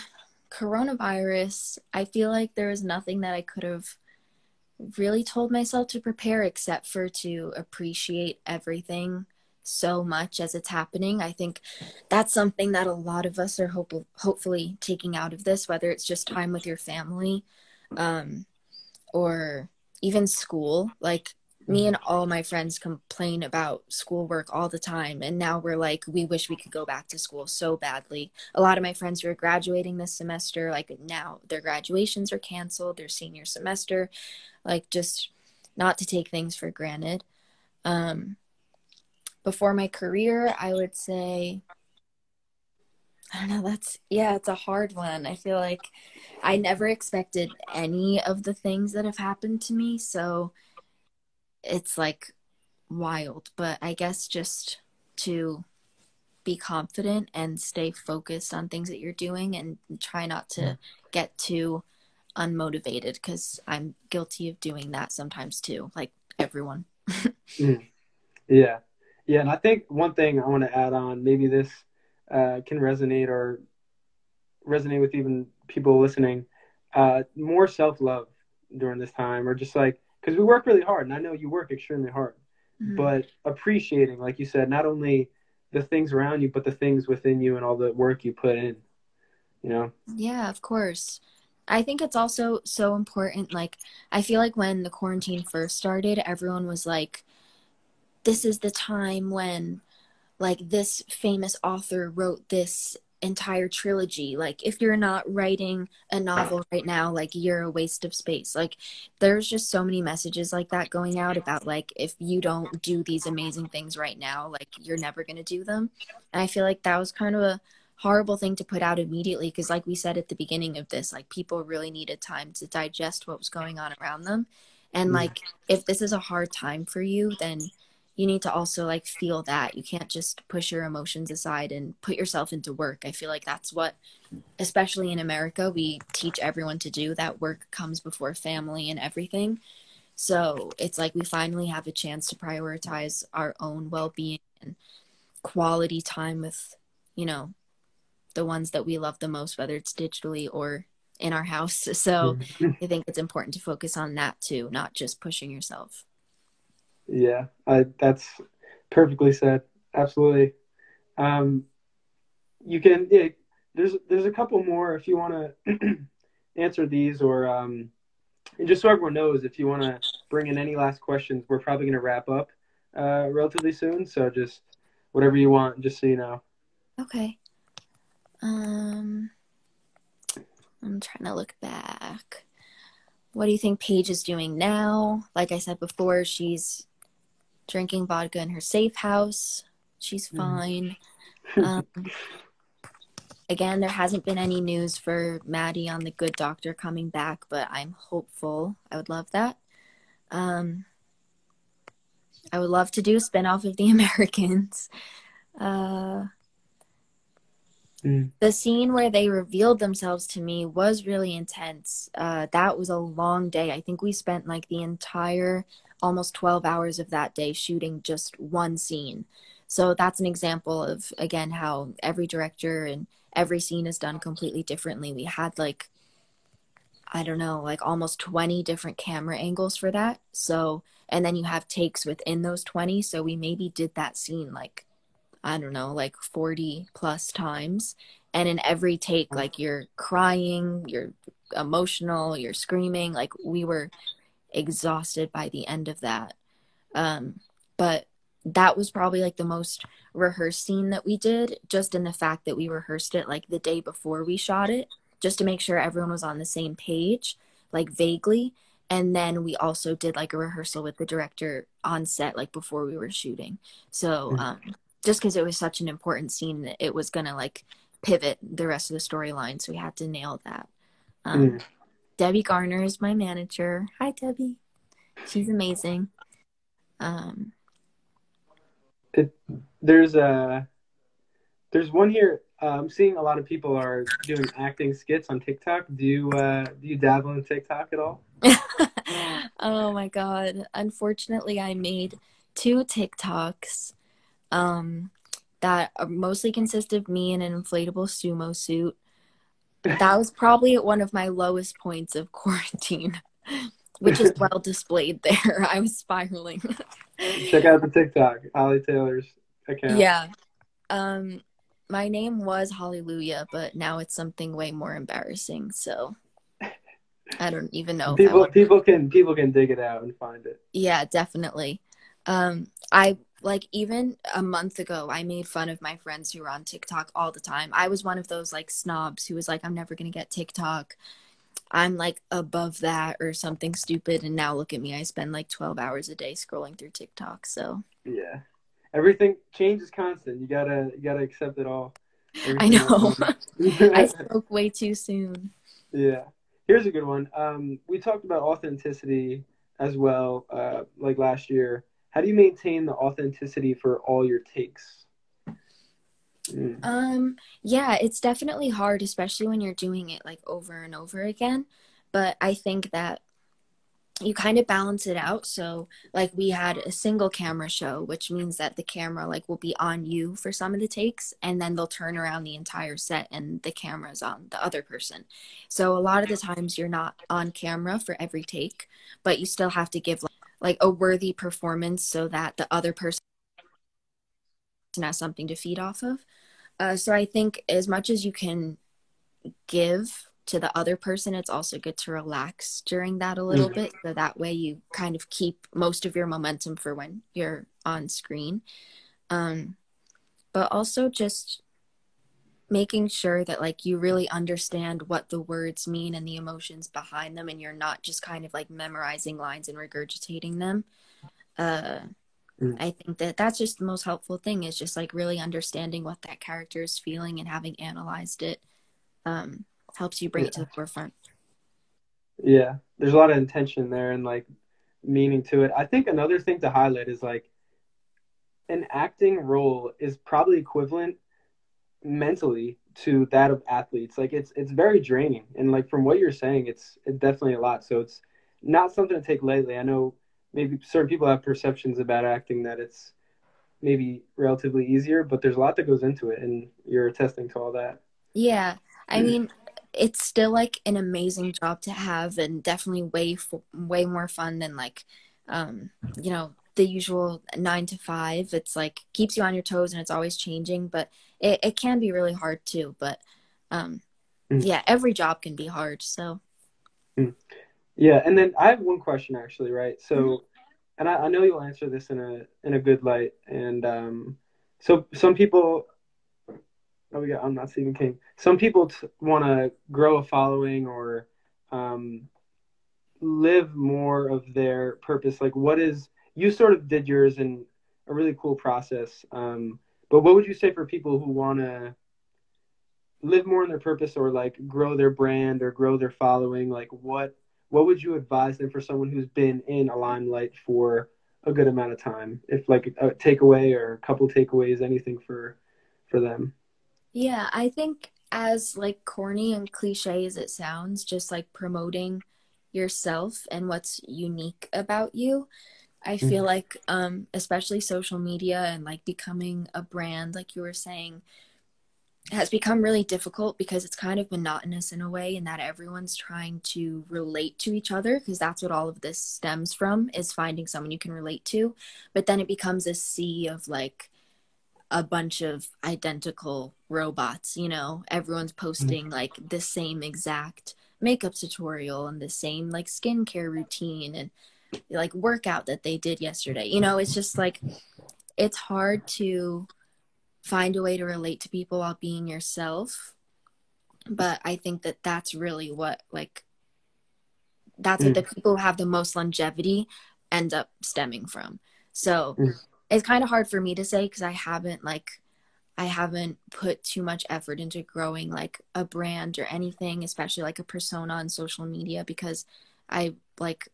coronavirus, I feel like there was nothing that I could have really told myself to prepare except for to appreciate everything so much as it's happening. I think that's something that a lot of us are hope- hopefully taking out of this, whether it's just time with your family um, or even school. Like me and all my friends complain about schoolwork all the time and now we're like we wish we could go back to school so badly a lot of my friends who are graduating this semester like now their graduations are canceled their senior semester like just not to take things for granted um before my career i would say I don't know. That's yeah, it's a hard one. I feel like I never expected any of the things that have happened to me. So it's like wild, but I guess just to be confident and stay focused on things that you're doing and try not to yeah. get too unmotivated because I'm guilty of doing that sometimes too, like everyone. *laughs* mm. Yeah. Yeah. And I think one thing I want to add on, maybe this uh, can resonate or resonate with even people listening, uh, more self love during this time, or just like because we work really hard, and I know you work extremely hard, mm-hmm. but appreciating, like you said, not only the things around you, but the things within you and all the work you put in. You know. Yeah, of course. I think it's also so important. Like, I feel like when the quarantine first started, everyone was like, this is the time when, like, this famous author wrote this entire trilogy. Like if you're not writing a novel right now like you're a waste of space. Like there's just so many messages like that going out about like if you don't do these amazing things right now like you're never going to do them. And i feel like that was kind of a horrible thing to put out immediately because like we said at the beginning of this like people really needed time to digest what was going on around them. And like if this is a hard time for you then you need to also like feel that. You can't just push your emotions aside and put yourself into work. I feel like that's what especially in america we teach everyone to do that work comes before family and everything. So it's like we finally have a chance to prioritize our own well-being and quality time with you know the ones that we love the most whether it's digitally or in our house. *laughs* So i think it's important to focus on that too not just pushing yourself Yeah, I, that's perfectly said. Absolutely. Um, you can. Yeah, there's there's a couple more if you want *clears throat* to answer these, or um, and just so everyone knows, if you want to bring in any last questions, we're probably going to wrap up uh, relatively soon. So just whatever you want, just so you know. Okay. Um, I'm trying to look back. What do you think Paige is doing now? Like I said before, she's drinking vodka in her safe house. She's fine. *laughs* um, again, there hasn't been any news for Maddie on the Good Doctor coming back, but I'm hopeful. I would love that. Um, I would love to do a spinoff of The *laughs* Americans. Uh, Mm. the scene where they revealed themselves to me was really intense. Uh, that was a long day. I think we spent like the entire almost 12 hours of that day shooting just one scene. So that's an example of, again, how every director and every scene is done completely differently. We had like, I don't know, like almost 20 different camera angles for that. So, and then you have takes within those 20. So we maybe did that scene like I don't know, like 40 plus times. And in every take, like you're crying, you're emotional, you're screaming. Like we were exhausted by the end of that. Um, but that was probably like the most rehearsed scene that we did, just in the fact that we rehearsed it like the day before we shot it, just to make sure everyone was on the same page, like vaguely. And then we also did like a rehearsal with the director on set, like before we were shooting. So, um, just because it was such an important scene that it was gonna like pivot the rest of the storyline so we had to nail that um, Mm. debbie garner is my manager hi debbie she's amazing um, There's a there's one here. Uh, I'm seeing a lot of people are doing acting skits on TikTok. Do you uh, do you dabble in TikTok at all? *laughs* oh my god unfortunately i made two tiktoks um, that mostly consist of me in an inflatable sumo suit. That was probably at one of my lowest points of *laughs* quarantine which is well displayed there. *laughs* I was spiraling. Check out the TikTok, Holly Taylor's account. yeah. Um my name was hallelujah but now it's something way more embarrassing so i don't even know people people can people can dig it out and find it. yeah definitely. Um i like even a month ago i made fun of my friends who were on tiktok all the time i was one of those like snobs who was like i'm never gonna get tiktok i'm like above that or something stupid and now look at me i spend like 12 hours a day scrolling through tiktok so Yeah, everything change is constant. You gotta you gotta accept it all. i know *laughs* i *laughs* spoke way too soon Yeah. Here's a good one. Um, we talked about authenticity as well, uh, like last year. How do you maintain the authenticity for all your takes? Mm. Um, yeah, it's definitely hard, especially when you're doing it like over and over again. But I think that you kind of balance it out. So, like, we had a single camera show, which means that the camera like will be on you for some of the takes, and then they'll turn around the entire set and the camera's on the other person. So, a lot of the times you're not on camera for every take, but you still have to give like, like a worthy performance so that the other person has something to feed off of. Uh, so I think as much as you can give to the other person, it's also good to relax during that a little Mm. bit. So that way you kind of keep most of your momentum for when you're on screen. Um, but also just making sure that like you really understand what the words mean and the emotions behind them and you're not just kind of like memorizing lines and regurgitating them uh Mm. i think that that's just the most helpful thing is just like really understanding what that character is feeling and having analyzed it um helps you bring it to the forefront Yeah, there's a lot of intention there and like meaning to it. I think another thing to highlight is like an acting role is probably equivalent mentally to that of athletes. Like it's it's very draining, and like from what you're saying, it's it's definitely a lot. So it's not something to take lightly. I know maybe certain people have perceptions about acting that it's maybe relatively easier, but there's a lot that goes into it, and you're attesting to all that. yeah i Mm. mean it's still like an amazing job to have and definitely way f- way more fun than like um you know the usual nine to five. It's like keeps you on your toes and it's always changing, but it, it can be really hard too. But um, Mm. yeah, every job can be hard. So Yeah, and then I have one question actually, right? So, and I, I know you'll answer this in a in a good light. And um, so some people, oh, we got I'm not Stephen King. Some people t- want to grow a following or um, live more of their purpose. Like, what is you sort of did yours in a really cool process. Um, but what would you say for people who want to live more in their purpose or like grow their brand or grow their following? Like, what what would you advise them for someone who's been in a limelight for a good amount of time if like a takeaway or a couple takeaways anything for for them yeah, I think as like corny and cliche as it sounds, just like promoting yourself and what's unique about you. I feel like um especially social media and like becoming a brand like you were saying has become really difficult because it's kind of monotonous in a way in that everyone's trying to relate to each other because that's what all of this stems from is finding someone you can relate to. But then it becomes a sea of like a bunch of identical robots you know? Everyone's posting like the same exact makeup tutorial and the same like skincare routine and like workout that they did yesterday. You know it's just like it's hard to find a way to relate to people while being yourself. But i think that that's really what like that's what the people who have the most longevity end up stemming from. So Mm. it's kind of hard for me to say because i haven't like i haven't put too much effort into growing like a brand or anything especially like a persona on social media because i like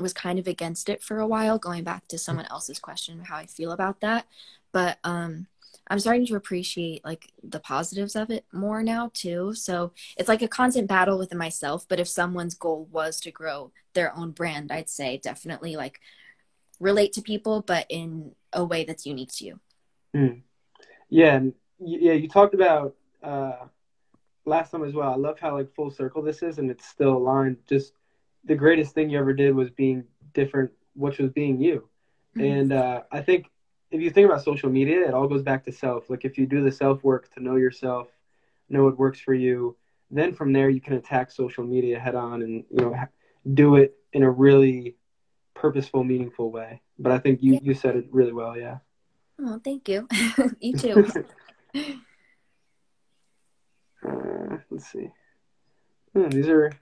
was kind of against it for a while going back to someone else's question how i feel about that. But um i'm starting to appreciate like the positives of it more now too. So it's like a constant battle within myself but if someone's goal was to grow their own brand i'd say definitely like relate to people but in a way that's unique to you. Yeah and y- yeah you talked about uh last time as well i love how like full circle this is and it's still aligned. Just the greatest thing you ever did was being different which was being you Mhm. and uh i think if you think about social media it all goes back to self like if you do the self work to know yourself know what works for you then from there you can attack social media head on and you know do it in a really purposeful meaningful way but i think you Yeah. you said it really well yeah oh thank you *laughs* you too *laughs* Uh, let's see. Hmm, these are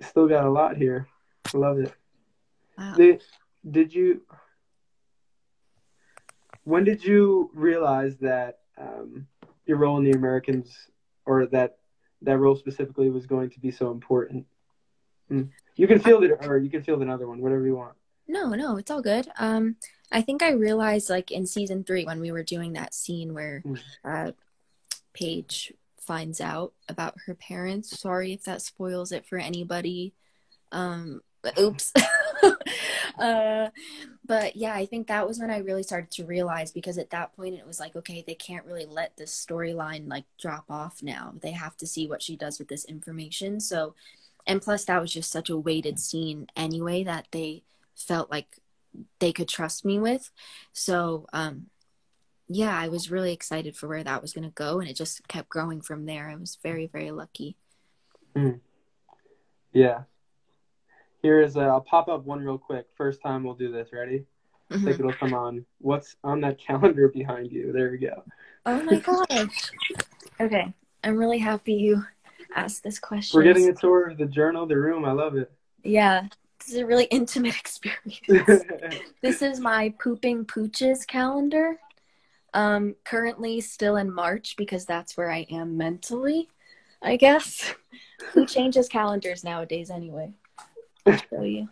still got a lot here. I love it. wow. Did, did you? When did you realize that um, your role in the Americans, or that that role specifically, was going to be so important? Hmm. You can field it, or you can field another one, whatever you want. No, no, it's all good. Um, I think I realized like in season three when we were doing that scene where Mm. uh, Paige finds out about her parents. Sorry if that spoils it for anybody. Um, oops. *laughs* uh, but yeah, I think that was when I really started to realize because at that point it was like, okay, they can't really let this storyline like drop off now. They have to see what she does with this information. So, and plus that was just such a weighted scene anyway that they felt like they could trust me with. So, um, yeah, I was really excited for where that was going to go, and it just kept growing from there. I was very, very lucky. Yeah. Here is. A, I'll pop up one real quick. First time we'll do this. Ready? I Mhm. think it'll come on. What's on that *laughs* calendar behind you? There we go. Oh my gosh. Okay, I'm really happy you asked this question. We're getting a tour of the journal, the room. I love it. Yeah, this is a really *laughs* intimate experience. *laughs* this is my pooping pooches calendar. Um, currently still in March because that's where I am mentally, I guess. *laughs* Who changes calendars nowadays anyway? I'll show you.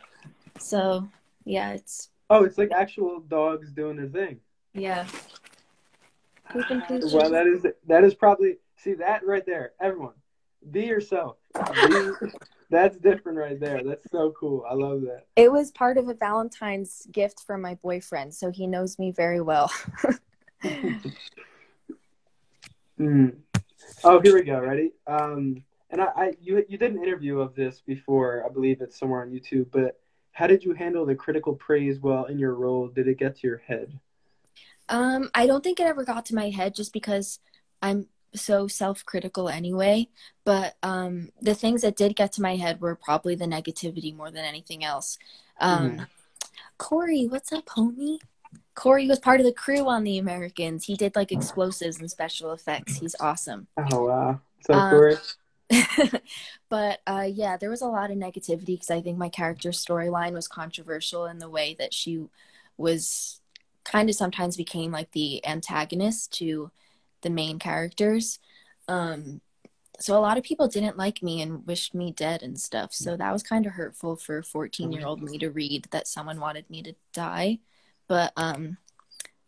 So yeah, it's oh, it's like actual dogs doing their thing. yeah. *sighs* Well, that is that is probably see that right there. Everyone, be yourself. Be, that's different right there. That's so cool. I love that. It was part of a Valentine's gift from my boyfriend, so he knows me very well. *laughs* Mm. Oh, here we go. Ready? Um, and I, I, you, you did an interview of this before. I believe it's somewhere on YouTube. But how did you handle the critical praise while in your role? Did it get to your head? Um, I don't think it ever got to my head just because I'm so self-critical anyway. But um, the things that did get to my head were probably the negativity more than anything else. Um, Mhm. Corey, what's up, homie? Corey was part of the crew on The Americans. He did like explosives and special effects. He's awesome. Oh wow. So Um, Corey? *laughs* but uh, yeah, there was a lot of negativity because I think my character's storyline was controversial in the way that she was kind of sometimes became like the antagonist to the main characters. Um, so a lot of people didn't like me and wished me dead and stuff. So that was kind of hurtful for 14 year old me to read that someone wanted me to die. But um,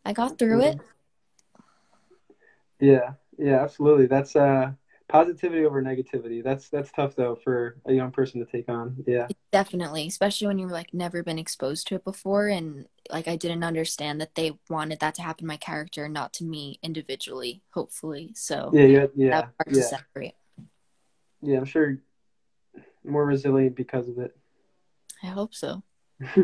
I got through it. Yeah, yeah, absolutely. That's uh positivity over negativity. That's that's tough though for a young person to take on. Yeah. Definitely, especially when you've like never been exposed to it before, and like I didn't understand that they wanted that to happen to my character, not to me individually. Hopefully, so Yeah, yeah, yeah. that was hard to Yeah. separate. Yeah, I'm sure more resilient because of it. I hope so. *laughs*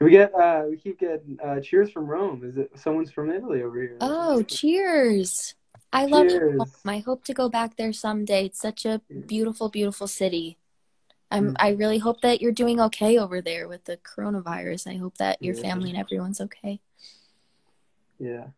we get uh we keep getting uh cheers from Rome. Is it someone's from Italy over here? Oh, cheers! I love Cheers. Rome. I hope to go back there someday. It's such a beautiful, beautiful city. I'm. Mm. I really hope that you're doing okay over there with the coronavirus. I hope that your Yeah. family and everyone's okay. Yeah.